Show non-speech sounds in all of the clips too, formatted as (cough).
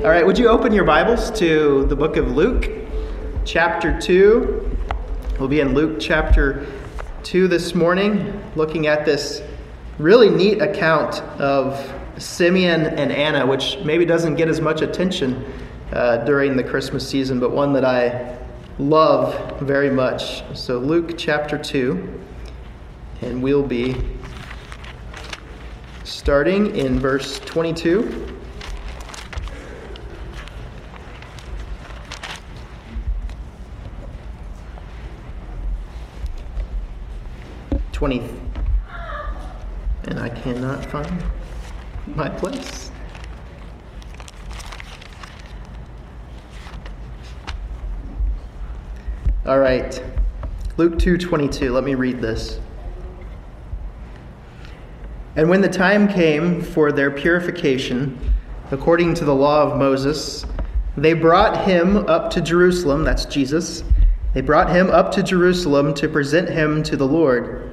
All right, would you open your Bibles to the book of Luke, chapter 2? We'll be in Luke chapter 2 this morning, looking at this really neat account of Simeon and Anna, which maybe doesn't get as much attention uh, during the Christmas season, but one that I love very much. So, Luke chapter 2, and we'll be starting in verse 22. 20. And I cannot find my place. All right. Luke 2:22. Let me read this. And when the time came for their purification, according to the law of Moses, they brought him up to Jerusalem, that's Jesus. They brought him up to Jerusalem to present him to the Lord.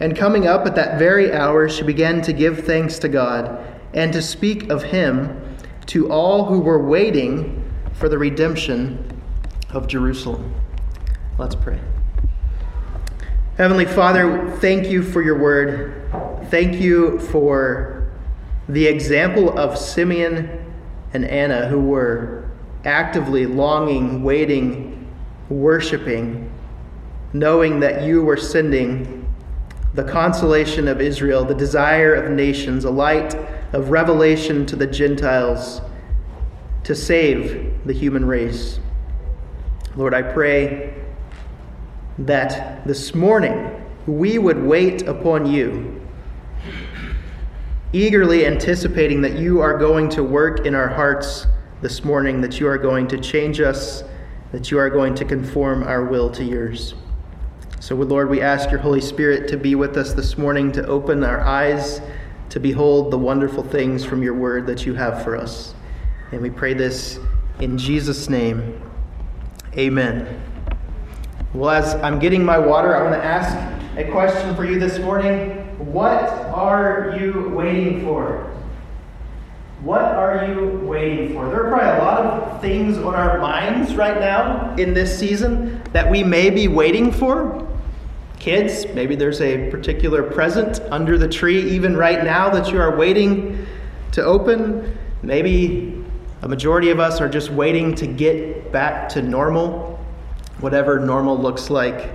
And coming up at that very hour, she began to give thanks to God and to speak of him to all who were waiting for the redemption of Jerusalem. Let's pray. Heavenly Father, thank you for your word. Thank you for the example of Simeon and Anna who were actively longing, waiting, worshiping, knowing that you were sending the consolation of Israel, the desire of nations, a light of revelation to the Gentiles to save the human race. Lord, I pray that this morning we would wait upon you, eagerly anticipating that you are going to work in our hearts this morning, that you are going to change us, that you are going to conform our will to yours. So, Lord, we ask your Holy Spirit to be with us this morning, to open our eyes to behold the wonderful things from your word that you have for us. And we pray this in Jesus' name. Amen. Well, as I'm getting my water, I want to ask a question for you this morning. What are you waiting for? What are you waiting for? There are probably a lot of things on our minds right now in this season that we may be waiting for. Kids, maybe there's a particular present under the tree even right now that you are waiting to open. Maybe a majority of us are just waiting to get back to normal, whatever normal looks like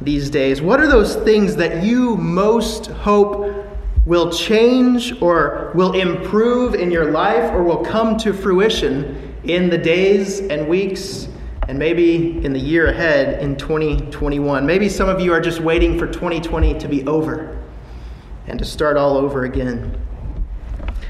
these days. What are those things that you most hope will change or will improve in your life or will come to fruition in the days and weeks and maybe in the year ahead in 2021. Maybe some of you are just waiting for 2020 to be over and to start all over again.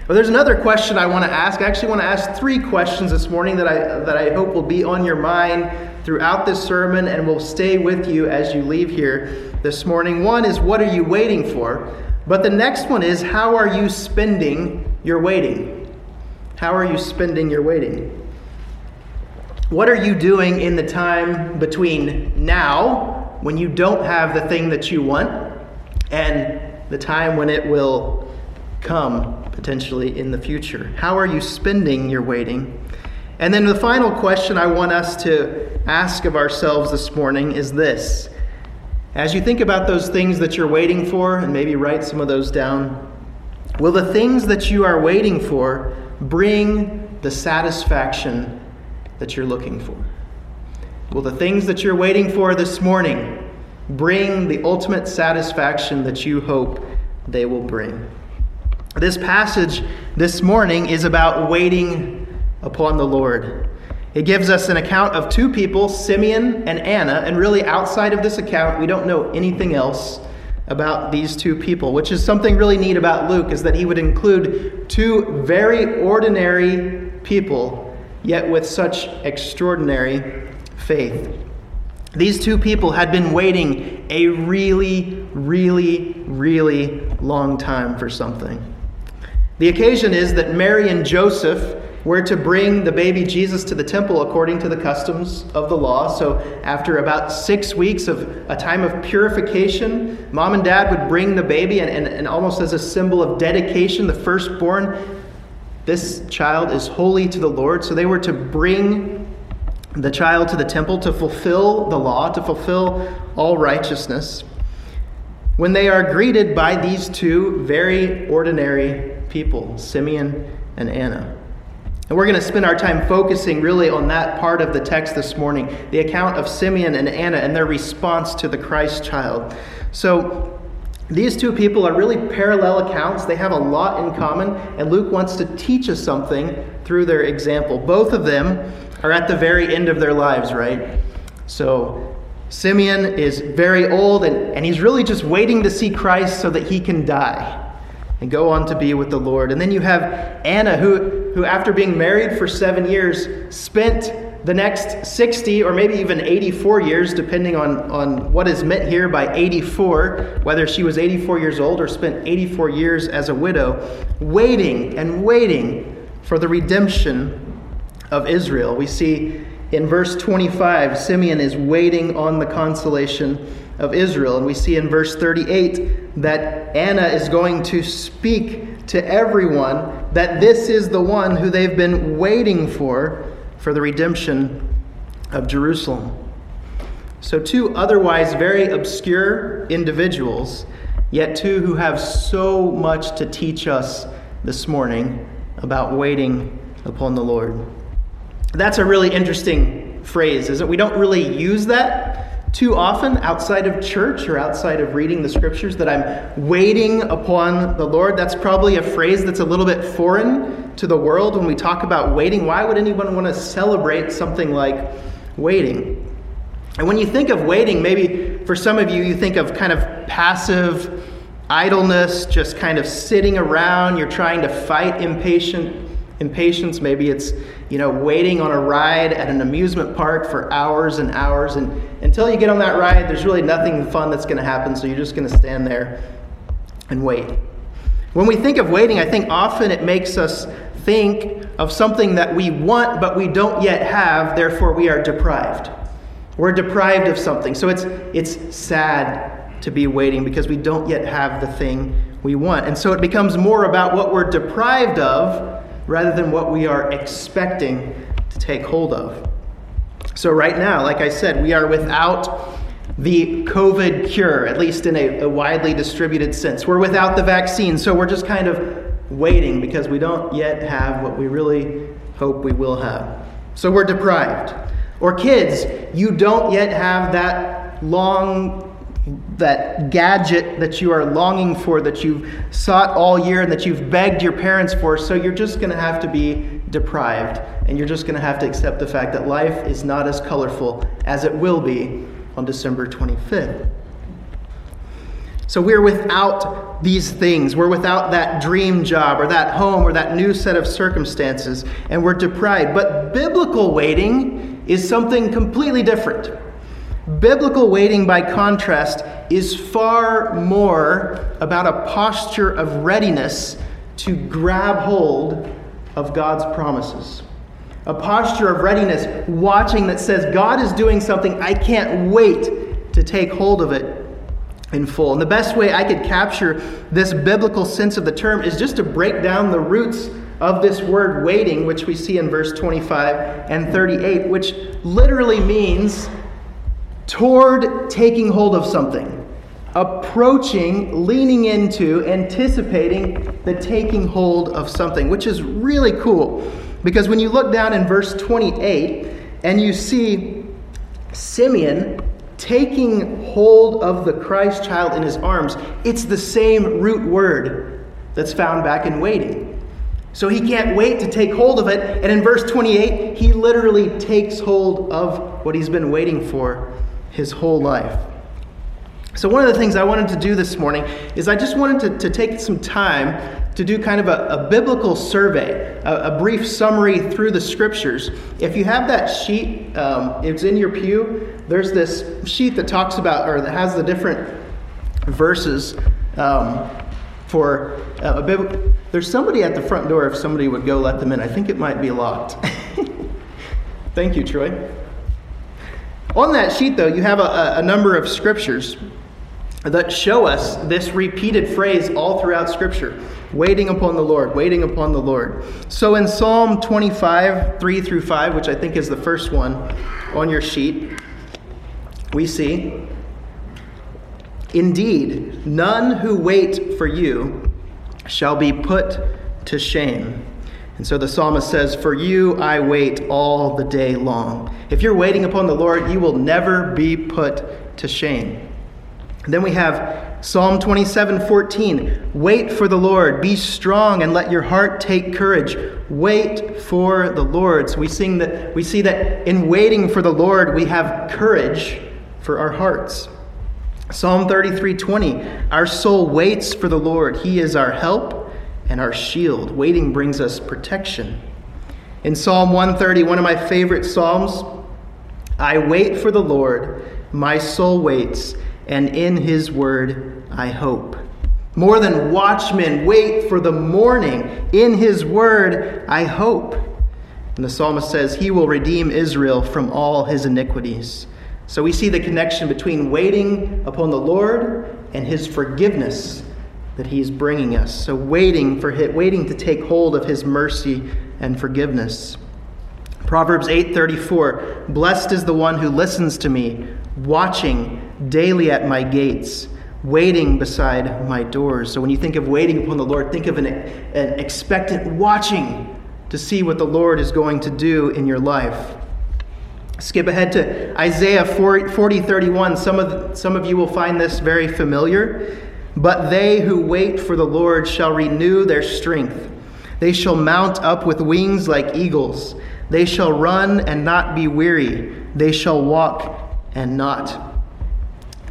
Well, there's another question I want to ask. I actually want to ask three questions this morning that I, that I hope will be on your mind throughout this sermon and will stay with you as you leave here this morning. One is, What are you waiting for? But the next one is, How are you spending your waiting? How are you spending your waiting? What are you doing in the time between now, when you don't have the thing that you want, and the time when it will come potentially in the future? How are you spending your waiting? And then the final question I want us to ask of ourselves this morning is this. As you think about those things that you're waiting for, and maybe write some of those down, will the things that you are waiting for bring the satisfaction that you're looking for? Will the things that you're waiting for this morning bring the ultimate satisfaction that you hope they will bring? This passage this morning is about waiting upon the Lord. It gives us an account of two people, Simeon and Anna, and really outside of this account, we don't know anything else about these two people, which is something really neat about Luke, is that he would include two very ordinary people yet with such extraordinary faith. These two people had been waiting a really, really, really long time for something. The occasion is that Mary and Joseph were to bring the baby Jesus to the temple according to the customs of the law. So, after about six weeks of a time of purification, mom and dad would bring the baby, and, and, and almost as a symbol of dedication, the firstborn this child is holy to the Lord. So they were to bring the child to the temple to fulfill the law, to fulfill all righteousness. When they are greeted by these two very ordinary people, Simeon and Anna. And we're going to spend our time focusing really on that part of the text this morning the account of Simeon and Anna and their response to the Christ child. So, these two people are really parallel accounts. They have a lot in common, and Luke wants to teach us something through their example. Both of them are at the very end of their lives, right? So, Simeon is very old, and, and he's really just waiting to see Christ so that he can die and go on to be with the Lord. And then you have Anna, who, who after being married for seven years, spent the next 60 or maybe even 84 years, depending on, on what is meant here by 84, whether she was 84 years old or spent 84 years as a widow, waiting and waiting for the redemption of Israel. We see in verse 25, Simeon is waiting on the consolation of Israel. And we see in verse 38 that Anna is going to speak to everyone that this is the one who they've been waiting for for the redemption of Jerusalem. So, two otherwise very obscure individuals, yet two who have so much to teach us this morning about waiting upon the Lord. That's a really interesting phrase, is it? We don't really use that too often outside of church or outside of reading the scriptures that I'm waiting upon the Lord. That's probably a phrase that's a little bit foreign to the world when we talk about waiting. Why would anyone want to celebrate something like waiting? And when you think of waiting, maybe for some of you, you think of kind of passive idleness, just kind of sitting around. You're trying to fight impatient impatience. Maybe it's you know waiting on a ride at an amusement park for hours and hours, and until you get on that ride, there's really nothing fun that's going to happen. So you're just going to stand there and wait. When we think of waiting, I think often it makes us think of something that we want but we don't yet have. Therefore, we are deprived. We're deprived of something. So it's it's sad to be waiting because we don't yet have the thing we want. And so it becomes more about what we're deprived of rather than what we are expecting to take hold of. So, right now, like I said, we are without the COVID cure, at least in a, a, widely distributed sense. We're without the vaccine, so we're just kind of waiting because we don't yet have what we really hope we will have. So, we're deprived. Or, kids, you don't yet have that long that gadget that you are longing for, that you've sought all year and that you've begged your parents for, so you're just going to have to be deprived and you're just going to have to accept the fact that life is not as colorful as it will be on December 25th. So we're without these things. We're without that dream job or that home or that new set of circumstances, and we're deprived. But biblical waiting is something completely different. Biblical waiting, by contrast, is far more about a posture of readiness to grab hold of God's promises. A posture of readiness, watching that says, God is doing something, I can't wait to take hold of it in full. And the best way I could capture this biblical sense of the term is just to break down the roots of this word waiting, which we see in verse 25 and 38, which literally means toward taking hold of something, approaching, leaning into, anticipating the taking hold of something, which is really cool. Because when you look down in verse 28 and you see Simeon taking hold of the Christ child in his arms, it's the same root word that's found back in waiting. So he can't wait to take hold of it. And in verse 28, he literally takes hold of what he's been waiting for his whole life. So, one of the things I wanted to do this morning is I just wanted to, to take some time to do kind of a, a biblical survey, a, a, brief summary through the scriptures. If you have that sheet, um, it's in your pew. There's this sheet that talks about, or that has the different verses um, for uh, a bit. There's somebody at the front door. If somebody would go let them in, I think it might be locked. (laughs) Thank you, Troy. On that sheet, though, you have a, a number of scriptures that show us this repeated phrase all throughout Scripture waiting upon the Lord, waiting upon the Lord. So in Psalm 25, 3 through 5, which I think is the first one on your sheet, we see Indeed, none who wait for you shall be put to shame. And so the psalmist says, For you I wait all the day long. If you're waiting upon the Lord, you will never be put to shame. And then we have Psalm 27 14. Wait for the Lord, be strong, and let your heart take courage. Wait for the Lord. So we, sing that, we see that in waiting for the Lord, we have courage for our hearts. Psalm 33 20. Our soul waits for the Lord, He is our help and our shield. Waiting brings us protection. In Psalm 130, one of my favorite Psalms, I wait for the Lord, my soul waits, and in his word I hope. More than watchmen wait for the morning, in his word I hope. And the psalmist says, He will redeem Israel from all his iniquities. So we see the connection between waiting upon the Lord and his forgiveness that he's bringing us. So waiting for him, waiting to take hold of his mercy and forgiveness. Proverbs 8:34 Blessed is the one who listens to me, watching daily at my gates, waiting beside my doors. So when you think of waiting upon the Lord, think of an, an expectant watching to see what the Lord is going to do in your life. Skip ahead to Isaiah 40, 40 31. Some of, some of you will find this very familiar. But they who wait for the Lord shall renew their strength. They shall mount up with wings like eagles. They shall run and not be weary. They shall walk and not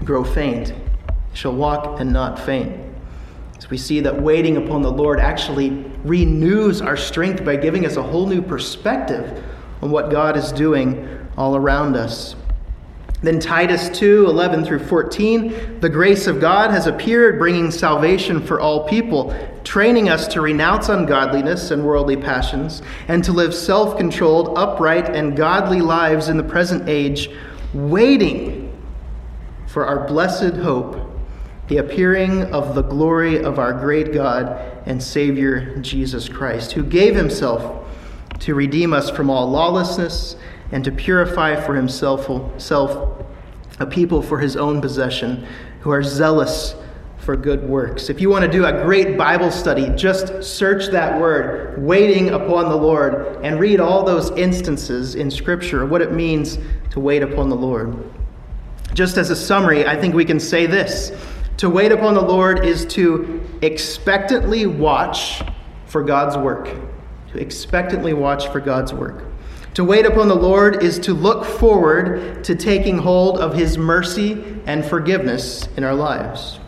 grow faint. They shall walk and not faint. So we see that waiting upon the Lord actually renews our strength by giving us a whole new perspective on what God is doing all around us. Then Titus 2 11 through 14. The grace of God has appeared, bringing salvation for all people, training us to renounce ungodliness and worldly passions, and to live self controlled, upright, and godly lives in the present age, waiting for our blessed hope, the appearing of the glory of our great God and Savior Jesus Christ, who gave himself to redeem us from all lawlessness and to purify for himself a people for his own possession who are zealous for good works. If you want to do a great Bible study, just search that word, waiting upon the Lord, and read all those instances in Scripture of what it means to wait upon the Lord. Just as a summary, I think we can say this To wait upon the Lord is to expectantly watch for God's work. To expectantly watch for God's work. To wait upon the Lord is to look forward to taking hold of his mercy and forgiveness in our lives.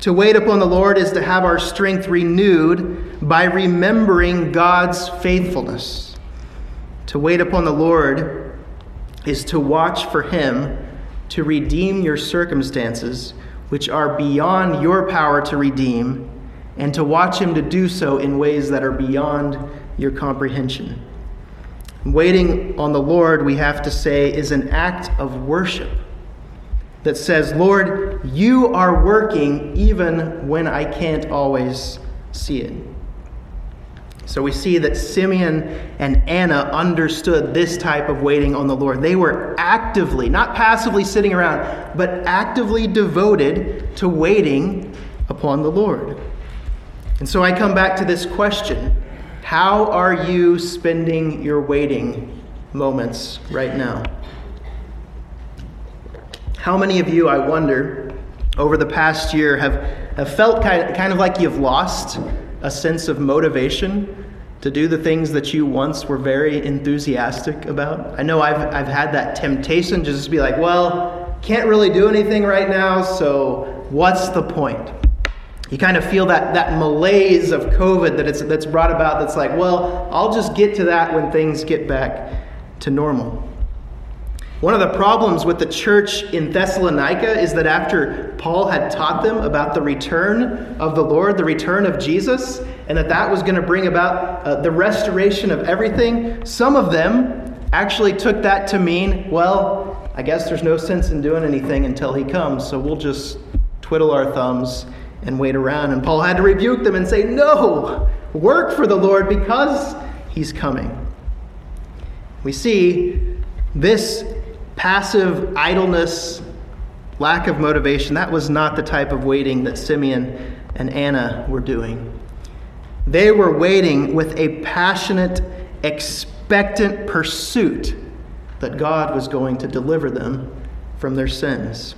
To wait upon the Lord is to have our strength renewed by remembering God's faithfulness. To wait upon the Lord is to watch for him to redeem your circumstances, which are beyond your power to redeem, and to watch him to do so in ways that are beyond your comprehension. Waiting on the Lord, we have to say, is an act of worship that says, Lord, you are working even when I can't always see it. So we see that Simeon and Anna understood this type of waiting on the Lord. They were actively, not passively sitting around, but actively devoted to waiting upon the Lord. And so I come back to this question how are you spending your waiting moments right now? How many of you, I wonder, over the past year have, have felt kind of, kind of like you've lost a sense of motivation to do the things that you once were very enthusiastic about? I know I've, I've had that temptation to just be like, well, can't really do anything right now, so what's the point? You kind of feel that, that malaise of COVID that it's, that's brought about that's like, well, I'll just get to that when things get back to normal. One of the problems with the church in Thessalonica is that after Paul had taught them about the return of the Lord, the return of Jesus, and that that was going to bring about uh, the restoration of everything, some of them actually took that to mean, well, I guess there's no sense in doing anything until he comes, so we'll just twiddle our thumbs and wait around. And Paul had to rebuke them and say, No, work for the Lord because he's coming. We see this passive idleness, lack of motivation, that was not the type of waiting that Simeon and Anna were doing. They were waiting with a passionate, expectant pursuit that God was going to deliver them from their sins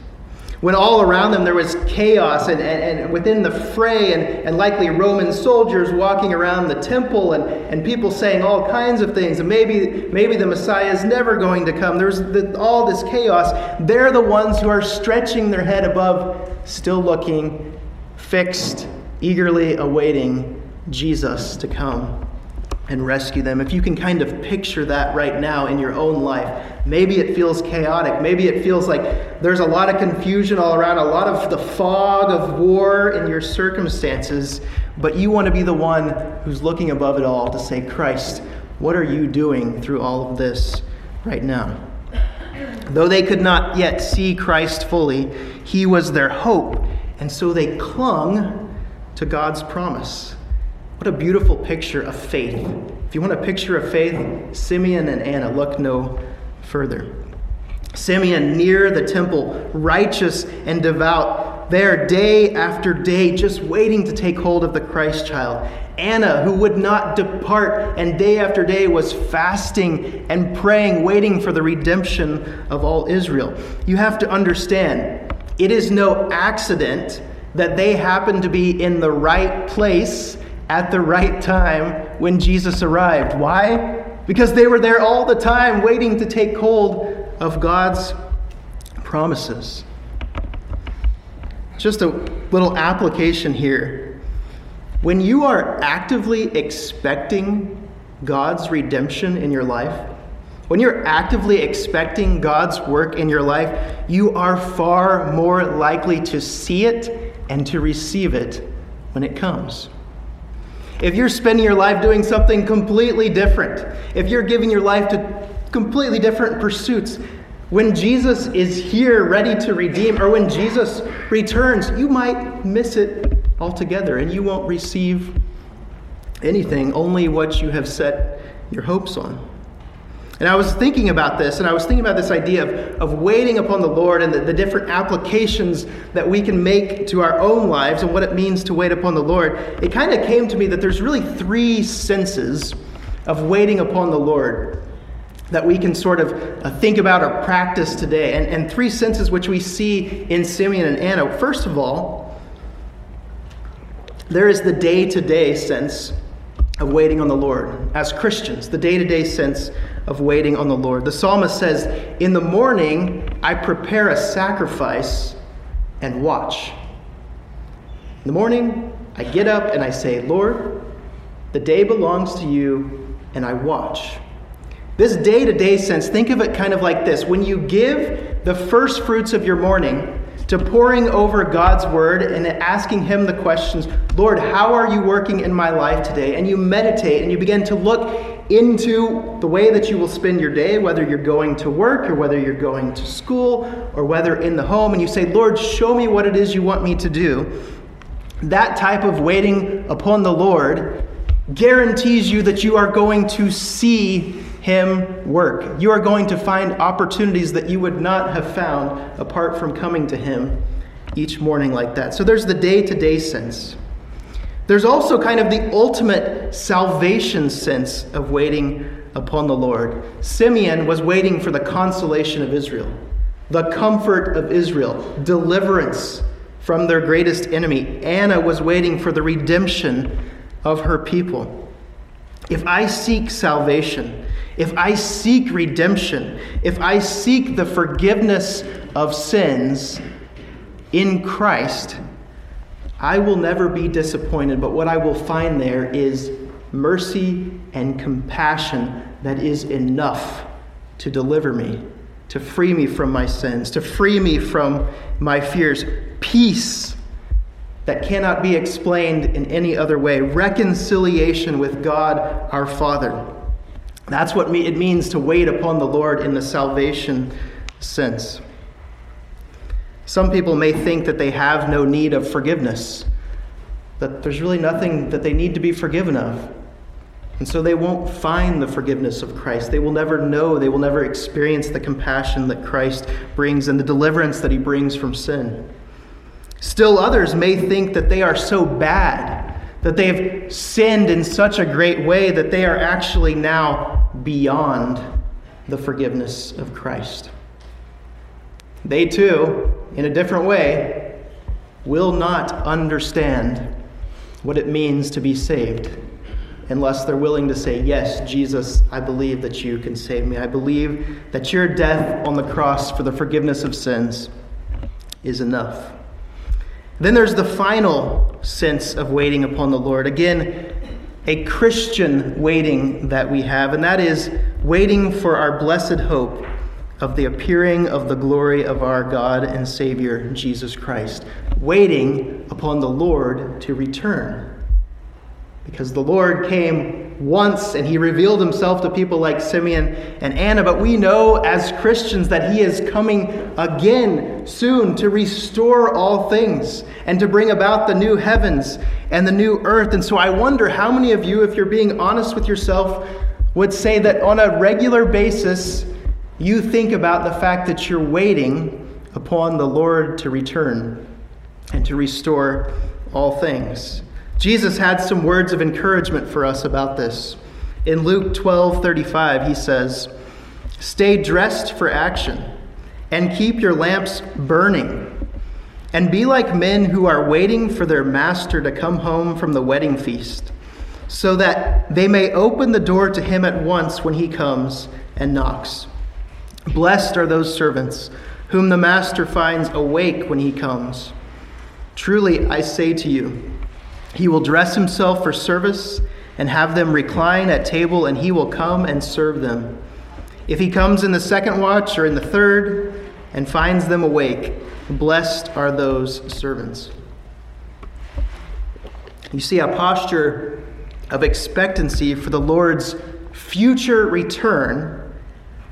when all around them there was chaos and, and, and, within the fray and, and likely roman soldiers walking around the temple and, and people saying all kinds of things. And maybe, maybe the messiah is never going to come. There's the, all this chaos. They're the ones who are stretching their head above still looking fixed eagerly awaiting jesus to come and rescue them. If you can kind of picture that right now in your own life, maybe it feels chaotic. Maybe it feels like there's a lot of confusion all around, a lot of the fog of war in your circumstances, but you want to be the one who's looking above it all to say, Christ, what are you doing through all of this right now? Though they could not yet see Christ fully, he was their hope, and so they clung to God's promise. What a beautiful picture of faith. If you want a picture of faith, Simeon and Anna, look no further. Simeon near the temple, righteous and devout, there day after day, just waiting to take hold of the Christ child. Anna, who would not depart and day after day was fasting and praying, waiting for the redemption of all Israel. You have to understand, it is no accident that they happen to be in the right place at the right time when Jesus arrived. Why? Because they were there all the time waiting to take hold of God's promises. Just a little application here. When you are actively expecting God's redemption in your life, when you're actively expecting God's work in your life, you are far more likely to see it and to receive it when it comes. If you're spending your life doing something completely different, if you're giving your life to completely different pursuits, when Jesus is here ready to redeem, or when Jesus returns, you might miss it altogether and you won't receive anything, only what you have set your hopes on. And I was thinking about this, and I was thinking about this idea of, of waiting upon the Lord and the, the different applications that we can make to our own lives and what it means to wait upon the Lord. It kind of came to me that there's really three senses of waiting upon the Lord that we can sort of uh, think about or practice today. And, and three senses which we see in Simeon and Anna. First of all, there is the day to day sense of waiting on the Lord as Christians, the day to day sense of waiting on the Lord. The psalmist says, In the morning I prepare a sacrifice and watch. In the morning I get up and I say, Lord, the day belongs to you, and I watch. This day to day sense, think of it kind of like this. When you give the first fruits of your morning, to pouring over God's word and asking Him the questions Lord, how are you working in my life today? And you meditate and you begin to look into the way that you will spend your day, whether you're going to work or whether you're going to school or whether in the home, and you say, Lord, show me what it is you want me to do. That type of waiting upon the Lord guarantees you that you are going to see him work. You are going to find opportunities that you would not have found apart from coming to Him each morning like that. So there's the day to day sense. There's also kind of the ultimate salvation sense of waiting upon the Lord. Simeon was waiting for the consolation of Israel, the comfort of Israel, deliverance from their greatest enemy. Anna was waiting for the redemption of her people. If I seek salvation, if I seek redemption, if I seek the forgiveness of sins in Christ, I will never be disappointed. But what I will find there is mercy and compassion that is enough to deliver me, to free me from my sins, to free me from my fears. Peace that cannot be explained in any other way. Reconciliation with God our Father. That's what it means to wait upon the Lord in the salvation sense. Some people may think that they have no need of forgiveness, that there's really nothing that they need to be forgiven of. And so they won't find the forgiveness of Christ. They will never know, they will never experience the compassion that Christ brings and the deliverance that he brings from sin. Still, others may think that they are so bad that they have sinned in such a great way that they are actually now beyond the forgiveness of Christ. They too, in a different way, will not understand what it means to be saved unless they're willing to say, Yes, Jesus, I believe that you can save me. I believe that your death on the cross for the forgiveness of sins is enough. Then there's the final sense of waiting upon the Lord. Again, a Christian waiting that we have, and that is waiting for our blessed hope of the appearing of the glory of our God and Savior, Jesus Christ. Waiting upon the Lord to return. Because the Lord came once and he revealed himself to people like Simeon and Anna, but we know as Christians that he is coming again soon to restore all things and to bring about the new heavens and the new earth. And so I wonder how many of you, if you're being honest with yourself, would say that on a regular basis you think about the fact that you're waiting upon the Lord to return and to restore all things. Jesus had some words of encouragement for us about this. In Luke 12:35, he says, Stay dressed for action and keep your lamps burning. And be like men who are waiting for their master to come home from the wedding feast, so that they may open the door to him at once when he comes and knocks. Blessed are those servants whom the master finds awake when he comes. Truly, I say to you, he will dress himself for service and have them recline at table, and he will come and serve them. If he comes in the second watch or in the third and finds them awake, blessed are those servants. You see, a posture of expectancy for the Lord's future return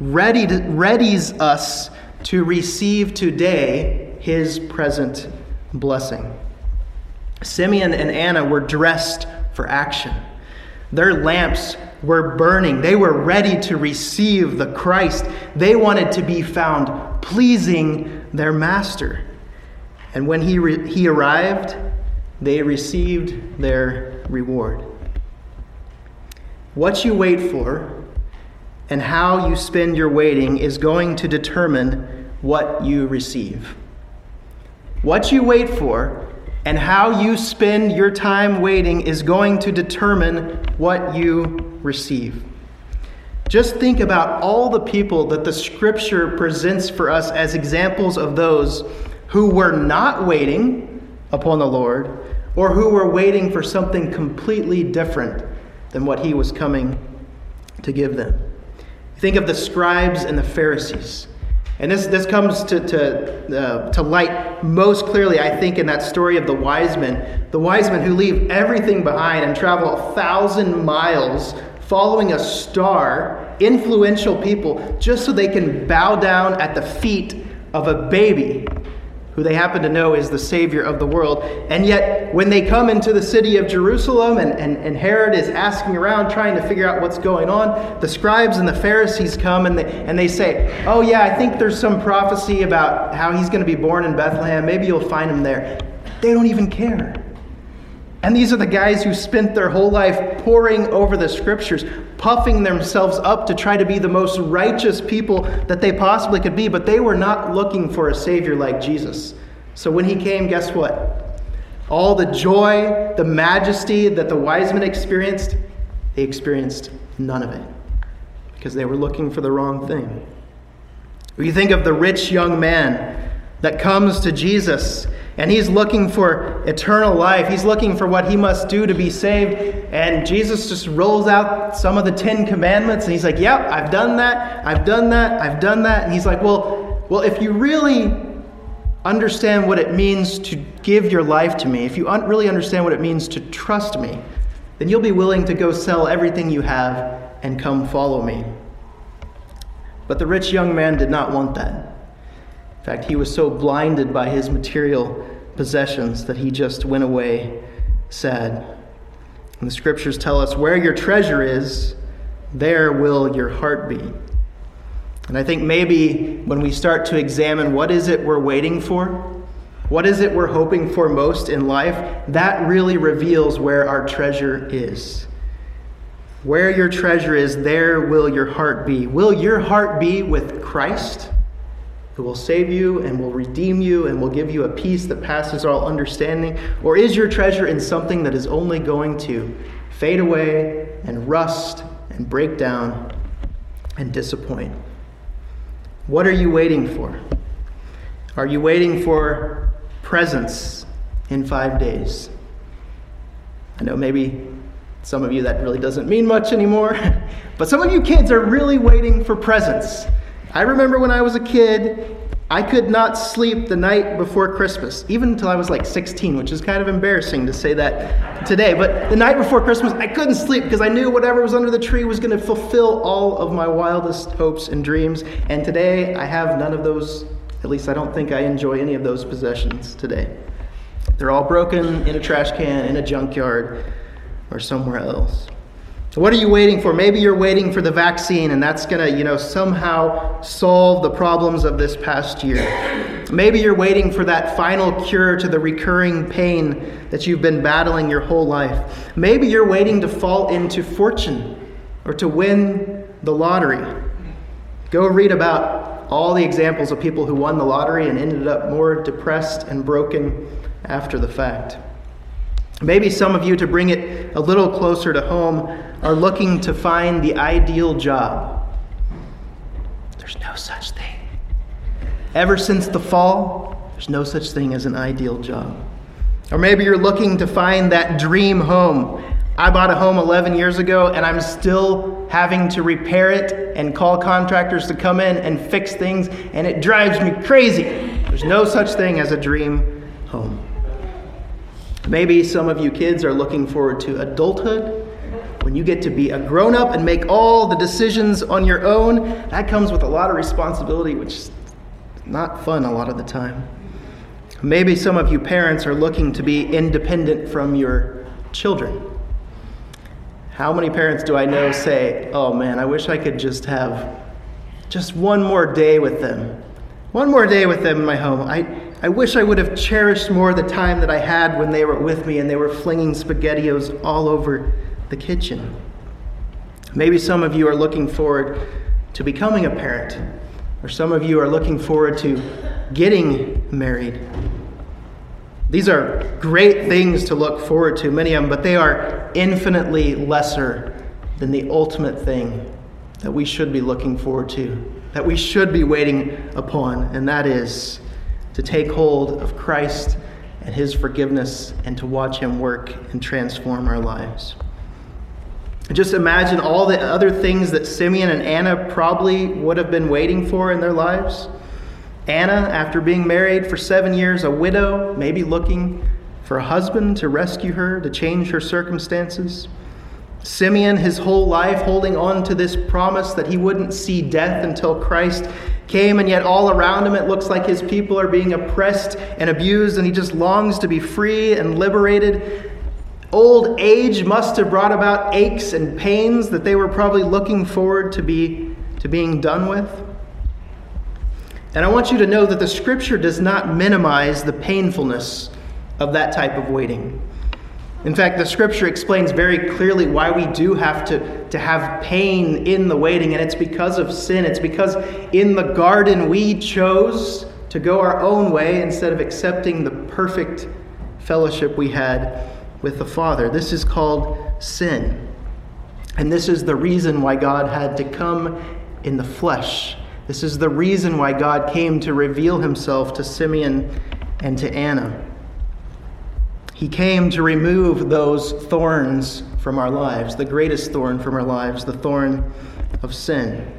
ready readies us to receive today his present blessing. Simeon and Anna were dressed for action. Their lamps were burning. They were ready to receive the Christ. They wanted to be found pleasing their master. And when he, re- he arrived, they received their reward. What you wait for and how you spend your waiting is going to determine what you receive. What you wait for and how you spend your time waiting is going to determine what you receive. Just think about all the people that the scripture presents for us as examples of those who were not waiting upon the Lord or who were waiting for something completely different than what he was coming to give them. Think of the scribes and the Pharisees. And this, this comes to, to, uh, to light most clearly, I think, in that story of the wise men. The wise men who leave everything behind and travel a thousand miles following a star, influential people, just so they can bow down at the feet of a baby who they happen to know is the Savior of the world. And yet, when they come into the city of Jerusalem and, and, and Herod is asking around trying to figure out what's going on, the scribes and the Pharisees come and they, and they say, Oh, yeah, I think there's some prophecy about how he's going to be born in Bethlehem. Maybe you'll find him there. They don't even care. And these are the guys who spent their whole life poring over the scriptures, puffing themselves up to try to be the most righteous people that they possibly could be, but they were not looking for a Savior like Jesus. So when he came, guess what? All the joy, the majesty that the wise men experienced, they experienced none of it because they were looking for the wrong thing. You think of the rich young man that comes to Jesus and he's looking for eternal life. He's looking for what he must do to be saved. And Jesus just rolls out some of the Ten Commandments. And he's like, Yep, I've done that. I've done that. I've done that. And he's like, Well, well, if you really understand what it means to give your life to me, if you un- really understand what it means to trust me, then you'll be willing to go sell everything you have and come follow me. But the rich young man did not want that fact, he was so blinded by his material possessions that he just went away sad. And the scriptures tell us where your treasure is, there will your heart be. And I think maybe when we start to examine what is it we're waiting for, what is it we're hoping for most in life, that really reveals where our treasure is. Where your treasure is, there will your heart be. Will your heart be with Christ? Who will save you and will redeem you and will give you a peace that passes all understanding? Or is your treasure in something that is only going to fade away and rust and break down and disappoint? What are you waiting for? Are you waiting for presents in five days? I know maybe some of you that really doesn't mean much anymore, (laughs) but some of you kids are really waiting for presents. I remember when I was a kid, I could not sleep the night before Christmas, even until I was like 16, which is kind of embarrassing to say that today. But the night before Christmas, I couldn't sleep because I knew whatever was under the tree was going to fulfill all of my wildest hopes and dreams. And today, I have none of those. At least, I don't think I enjoy any of those possessions today. They're all broken in a trash can, in a junkyard, or somewhere else. So what are you waiting for? Maybe you're waiting for the vaccine and that's going to, you know, somehow solve the problems of this past year. Maybe you're waiting for that final cure to the recurring pain that you've been battling your whole life. Maybe you're waiting to fall into fortune or to win the lottery. Go read about all the examples of people who won the lottery and ended up more depressed and broken after the fact. Maybe some of you, to bring it a little closer to home, are looking to find the ideal job. There's no such thing. Ever since the fall, there's no such thing as an ideal job. Or maybe you're looking to find that dream home. I bought a home 11 years ago and I'm still having to repair it and call contractors to come in and fix things, and it drives me crazy. There's no such thing as a dream home. Maybe some of you kids are looking forward to adulthood when you get to be a grown up and make all the decisions on your own. That comes with a lot of responsibility, which is not fun a lot of the time. Maybe some of you parents are looking to be independent from your children. How many parents do I know say, Oh man, I wish I could just have just one more day with them? One more day with them in my home. I, I wish I would have cherished more the time that I had when they were with me and they were flinging SpaghettiOs all over the kitchen. Maybe some of you are looking forward to becoming a parent, or some of you are looking forward to getting married. These are great things to look forward to, many of them, but they are infinitely lesser than the ultimate thing that we should be looking forward to, that we should be waiting upon, and that is to take hold of Christ and his forgiveness and to watch him work and transform our lives. Just imagine all the other things that Simeon and Anna probably would have been waiting for in their lives. Anna, after being married for seven years, a widow, maybe looking for a husband to rescue her, to change her circumstances. Simeon, his whole life, holding on to this promise that he wouldn't see death until Christ came, and yet all around him it looks like his people are being oppressed and abused, and he just longs to be free and liberated. Old age must have brought about aches and pains that they were probably looking forward to, be, to being done with. And I want you to know that the scripture does not minimize the painfulness of that type of waiting. In fact, the scripture explains very clearly why we do have to, to have pain in the waiting, and it's because of sin. It's because in the garden we chose to go our own way instead of accepting the perfect fellowship we had with the Father. This is called sin. And this is the reason why God had to come in the flesh this is the reason why God came to reveal himself to Simeon and to Anna. He came to remove those thorns from our lives, the greatest thorn from our lives, the thorn of sin.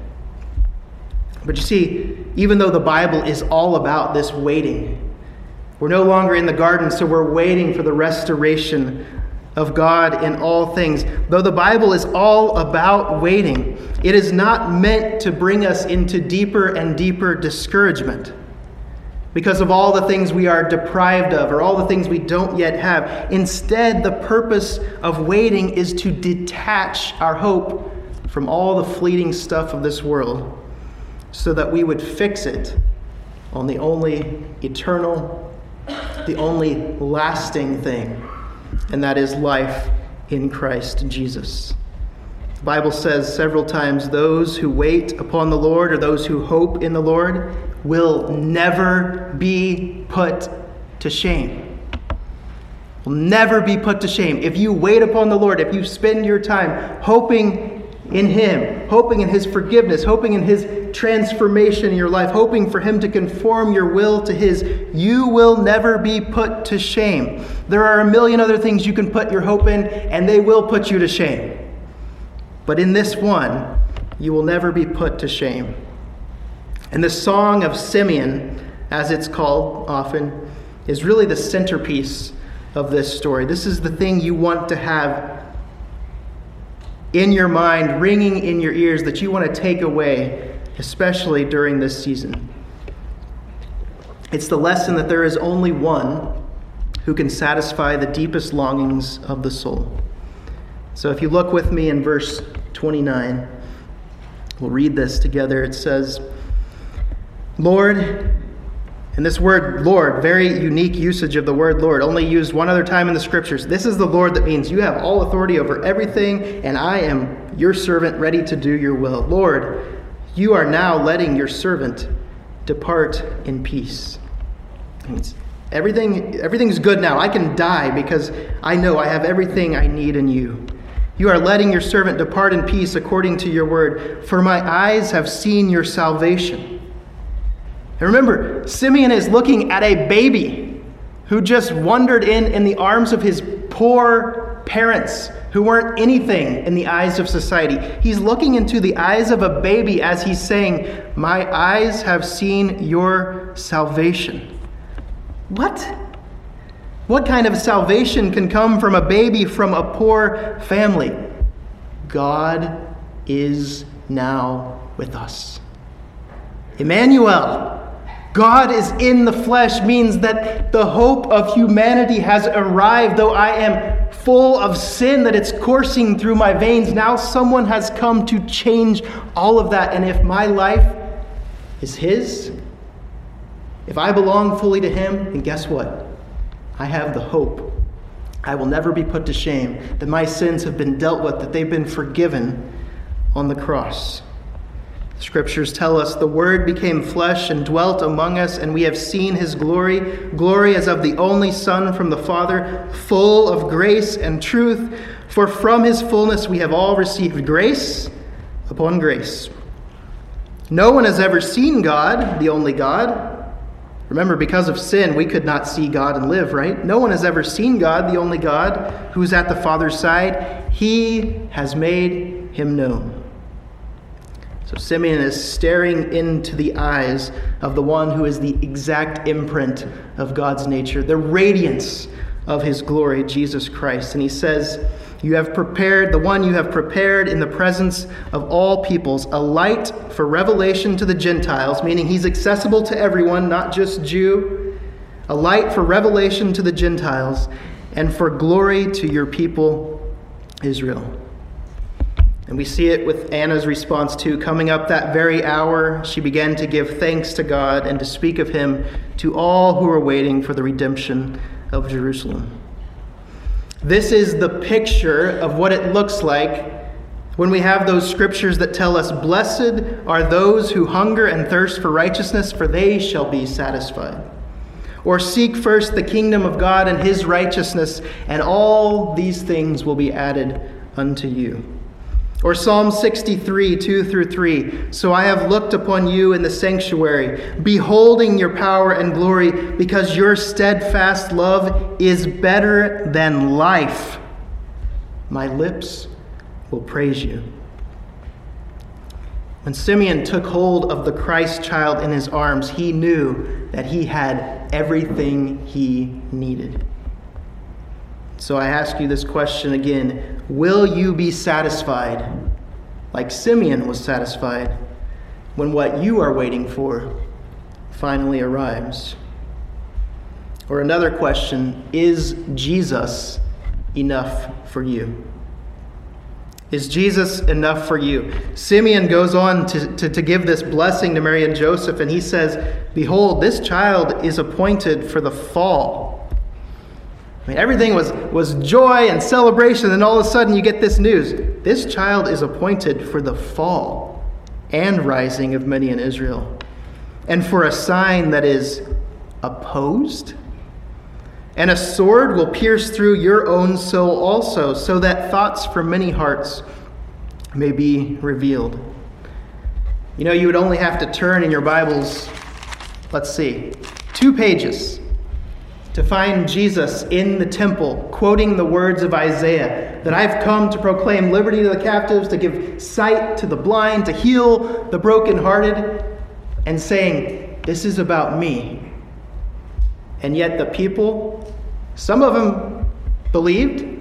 But you see, even though the Bible is all about this waiting, we're no longer in the garden, so we're waiting for the restoration of God in all things. Though the Bible is all about waiting, it is not meant to bring us into deeper and deeper discouragement because of all the things we are deprived of or all the things we don't yet have. Instead, the purpose of waiting is to detach our hope from all the fleeting stuff of this world so that we would fix it on the only eternal, the only lasting thing and that is life in Christ Jesus. The Bible says several times those who wait upon the Lord or those who hope in the Lord will never be put to shame. Will never be put to shame. If you wait upon the Lord, if you spend your time hoping in Him, hoping in His forgiveness, hoping in His transformation in your life, hoping for Him to conform your will to His, you will never be put to shame. There are a million other things you can put your hope in, and they will put you to shame. But in this one, you will never be put to shame. And the Song of Simeon, as it's called often, is really the centerpiece of this story. This is the thing you want to have in your mind, ringing in your ears that you want to take away, especially during this season. It's the lesson that there is only one who can satisfy the deepest longings of the soul. So if you look with me in verse 29, we'll read this together. It says, Lord, and this word Lord, very unique usage of the word Lord, only used one other time in the scriptures. This is the Lord that means you have all authority over everything, and I am your servant ready to do your will. Lord, you are now letting your servant depart in peace. Everything, everything's good now. I can die because I know I have everything I need in you. You are letting your servant depart in peace according to your word, for my eyes have seen your salvation and remember, Simeon is looking at a baby who just wandered in in the arms of his poor parents who weren't anything in the eyes of society. He's looking into the eyes of a baby as he's saying, My eyes have seen your salvation. What? What kind of salvation can come from a baby from a poor family? God is now with us. Emmanuel, God is in the flesh means that the hope of humanity has arrived. Though I am full of sin, that it's coursing through my veins, now someone has come to change all of that. And if my life is His, if I belong fully to Him, then guess what? I have the hope. I will never be put to shame, that my sins have been dealt with, that they've been forgiven on the cross. Scriptures tell us the Word became flesh and dwelt among us, and we have seen his glory glory as of the only Son from the Father, full of grace and truth. For from his fullness we have all received grace upon grace. No one has ever seen God, the only God. Remember, because of sin, we could not see God and live, right? No one has ever seen God, the only God, who is at the Father's side. He has made him known. So Simeon is staring into the eyes of the one who is the exact imprint of God's nature, the radiance of his glory, Jesus Christ. And he says, You have prepared, the one you have prepared in the presence of all peoples, a light for revelation to the Gentiles, meaning he's accessible to everyone, not just Jew, a light for revelation to the Gentiles, and for glory to your people, Israel. And we see it with Anna's response too. Coming up that very hour, she began to give thanks to God and to speak of him to all who were waiting for the redemption of Jerusalem. This is the picture of what it looks like when we have those scriptures that tell us, Blessed are those who hunger and thirst for righteousness, for they shall be satisfied. Or seek first the kingdom of God and his righteousness, and all these things will be added unto you. Or Psalm 63, 2 through 3. So I have looked upon you in the sanctuary, beholding your power and glory, because your steadfast love is better than life. My lips will praise you. When Simeon took hold of the Christ child in his arms, he knew that he had everything he needed. So I ask you this question again Will you be satisfied, like Simeon was satisfied, when what you are waiting for finally arrives? Or another question Is Jesus enough for you? Is Jesus enough for you? Simeon goes on to, to, to, give this blessing to Mary and Joseph, and he says, Behold, this child is appointed for the fall I mean, everything was, was joy and celebration, and all of a sudden you get this news. This child is appointed for the fall and rising of many in Israel, and for a sign that is opposed. And a sword will pierce through your own soul also, so that thoughts from many hearts may be revealed. You know, you would only have to turn in your Bibles, let's see, two pages to find Jesus in the temple, quoting the words of Isaiah that I've come to proclaim liberty to the captives, to give sight to the blind, to heal the brokenhearted, and saying, This is about me. And yet the people, some of them believed,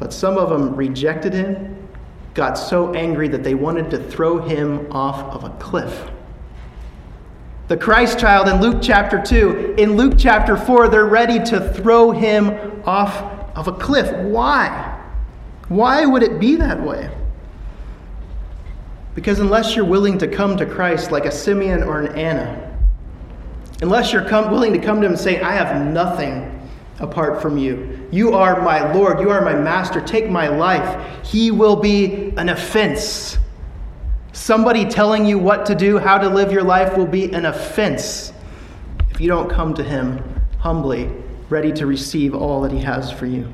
but some of them rejected him, got so angry that they wanted to throw him off of a cliff the Christ child in Luke chapter 2. In Luke chapter 4, they're ready to throw him off of a cliff. Why? Why would it be that way? Because unless you're willing to come to Christ like a Simeon or an Anna, unless you're come, willing to come to him and say, I have nothing apart from you, you are my Lord, you are my master, take my life, he will be an offense Somebody telling you what to do, how to live your life will be an offense if you don't come to Him humbly, ready to receive all that He has for you.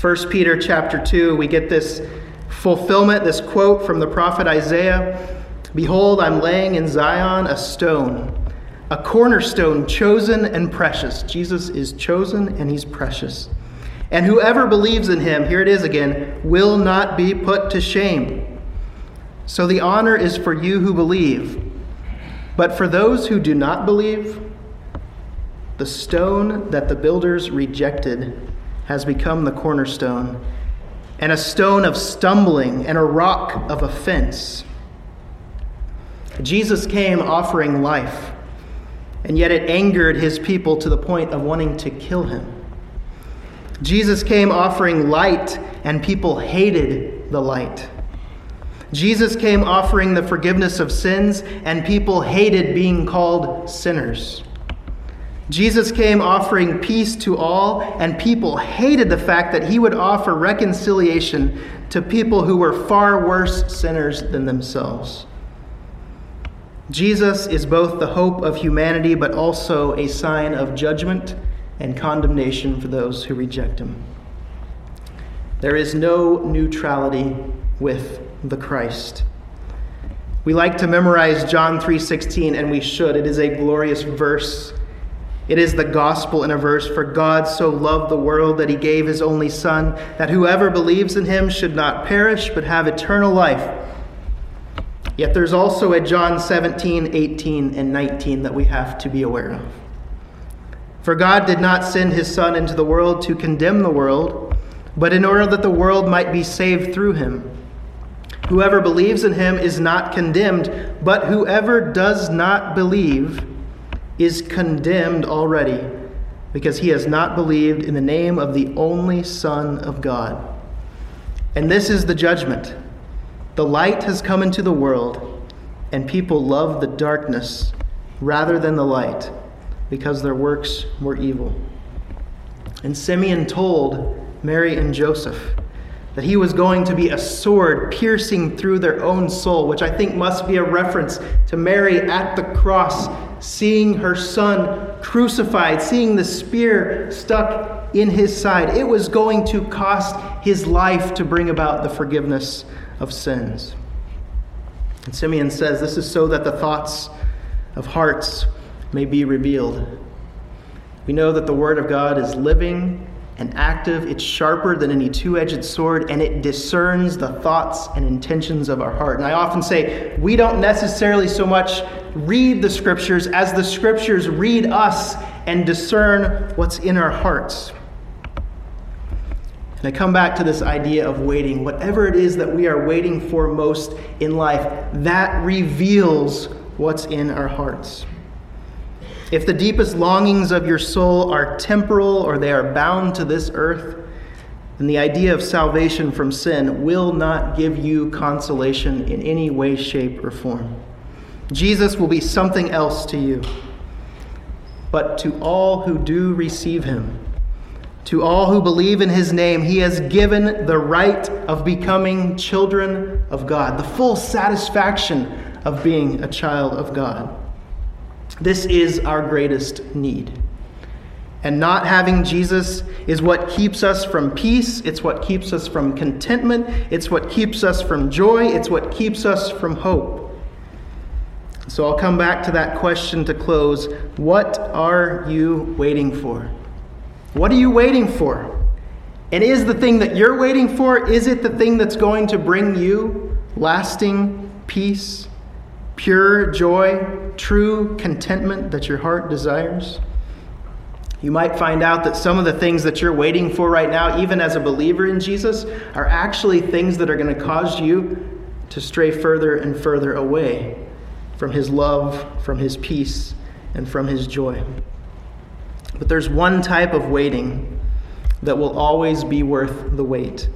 1 Peter chapter 2, we get this fulfillment, this quote from the prophet Isaiah Behold, I'm laying in Zion a stone, a cornerstone chosen and precious. Jesus is chosen and He's precious. And whoever believes in Him, here it is again, will not be put to shame. So the honor is for you who believe. But for those who do not believe, the stone that the builders rejected has become the cornerstone, and a stone of stumbling and a rock of offense. Jesus came offering life, and yet it angered his people to the point of wanting to kill him. Jesus came offering light, and people hated the light. Jesus came offering the forgiveness of sins, and people hated being called sinners. Jesus came offering peace to all, and people hated the fact that he would offer reconciliation to people who were far worse sinners than themselves. Jesus is both the hope of humanity, but also a sign of judgment and condemnation for those who reject him. There is no neutrality with the Christ. We like to memorize John 3:16 and we should. It is a glorious verse. It is the gospel in a verse for God so loved the world that he gave his only son that whoever believes in him should not perish but have eternal life. Yet there's also a John 17, 18 and 19 that we have to be aware of. For God did not send his Son into the world to condemn the world, but in order that the world might be saved through him. Whoever believes in him is not condemned, but whoever does not believe is condemned already, because he has not believed in the name of the only Son of God. And this is the judgment. The light has come into the world, and people love the darkness rather than the light because their works were evil. And Simeon told Mary and Joseph that he was going to be a sword piercing through their own soul, which I think must be a reference to Mary at the cross, seeing her son crucified, seeing the spear stuck in his side. It was going to cost his life to bring about the forgiveness of sins. And Simeon says this is so that the thoughts of hearts may be revealed. We know that the Word of God is living and active, it's sharper than any two edged sword, and it discerns the thoughts and intentions of our heart. And I often say, we don't necessarily so much read the Scriptures as the Scriptures read us and discern what's in our hearts. And I come back to this idea of waiting. Whatever it is that we are waiting for most in life, that reveals what's in our hearts. If the deepest longings of your soul are temporal or they are bound to this earth, then the idea of salvation from sin will not give you consolation in any way, shape, or form. Jesus will be something else to you. But to all who do receive him, to all who believe in his name, he has given the right of becoming children of God, the full satisfaction of being a child of God. This is our greatest need. And not having Jesus is what keeps us from peace. It's what keeps us from contentment. It's what keeps us from joy. It's what keeps us from hope. So I'll come back to that question to close. What are you waiting for? What are you waiting for? And is the thing that you're waiting for, is it the thing that's going to bring you lasting peace pure joy, true contentment that your heart desires. You might find out that some of the things that you're waiting for right now, even as a believer in Jesus, are actually things that are going to cause you to stray further and further away from His love, from His peace, and from His joy. But there's one type of waiting that will always be worth the wait.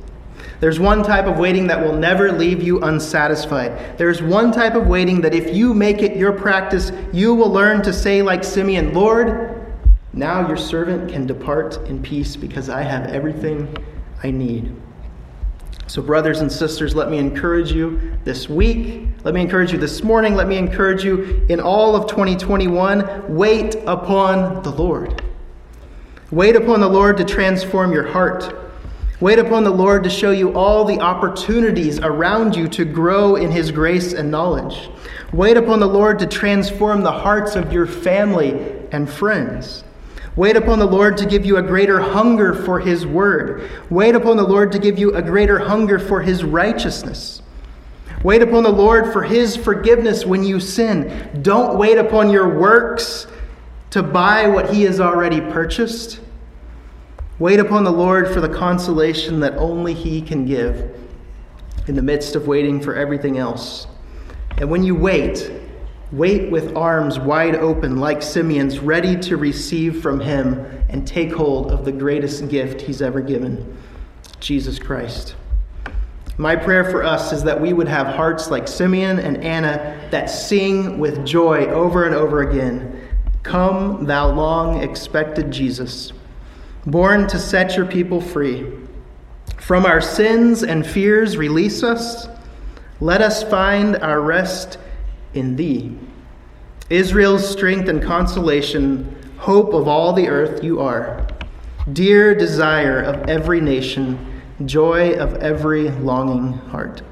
There's one type of waiting that will never leave you unsatisfied. There's one type of waiting that if you make it your practice, you will learn to say, like Simeon, Lord, now your servant can depart in peace because I have everything I need. So, brothers and sisters, let me encourage you this week. Let me encourage you this morning. Let me encourage you in all of 2021. Wait upon the Lord. Wait upon the Lord to transform your heart. Wait upon the Lord to show you all the opportunities around you to grow in His grace and knowledge. Wait upon the Lord to transform the hearts of your family and friends. Wait upon the Lord to give you a greater hunger for His word. Wait upon the Lord to give you a greater hunger for His righteousness. Wait upon the Lord for His forgiveness when you sin. Don't wait upon your works to buy what He has already purchased. Wait upon the Lord for the consolation that only He can give in the midst of waiting for everything else. And when you wait, wait with arms wide open, like Simeon's, ready to receive from Him and take hold of the greatest gift He's ever given Jesus Christ. My prayer for us is that we would have hearts like Simeon and Anna that sing with joy over and over again Come, thou long expected Jesus born to set your people free. From our sins and fears, release us. Let us find our rest in Thee. Israel's strength and consolation, hope of all the earth, you are. Dear desire of every nation, joy of every longing heart.